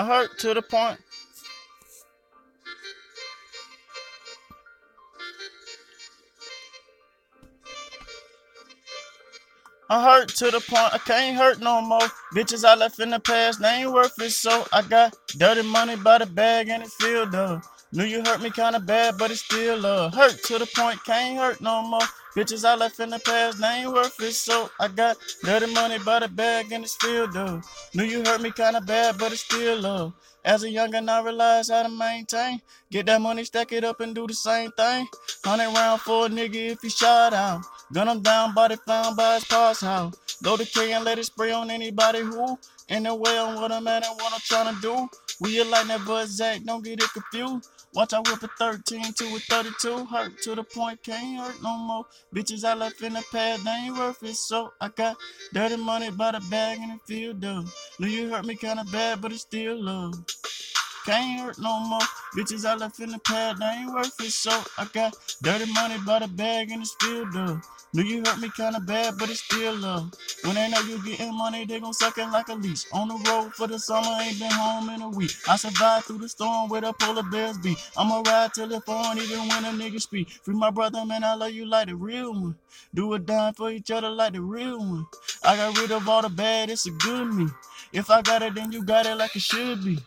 I hurt to the point. I hurt to the point I can't hurt no more. Bitches I left in the past, they ain't worth it, so I got dirty money by the bag and it feel though. Knew you hurt me kinda bad, but it still love. Hurt to the point, can't hurt no more. Bitches I left in the past, they ain't worth it, so I got dirty money by the bag and it's still though. Knew you hurt me kinda bad, but it's still love. As a youngin', I realized how to maintain. Get that money, stack it up, and do the same thing. Hundred round for a nigga if he shot out. Gun him down, body found by his par's house. Load the K and let it spray on anybody who in the way on what I'm at and what I'm trying to do. We like that buzz Zach, don't get it confused. Watch I whip a 13 to a 32. Hurt to the point, can't hurt no more. Bitches I left in the past, they ain't worth it. So I got dirty money by the bag and it feel dumb. Knew you hurt me kinda bad, but it still love. Can't hurt no more. Bitches I left in the past, they ain't worth it. So I got dirty money by the bag and it's still dumb. Knew you hurt me kinda bad, but it's still love. When they know you getting money, they gon' suck it like a leash. On the road for the summer, ain't been home in a week. I survived through the storm where the polar bears be. I'ma ride till it fall, even when a nigga speak. Free my brother, man, I love you like the real one. Do a dime for each other like the real one. I got rid of all the bad, it's a good me. If I got it, then you got it like it should be.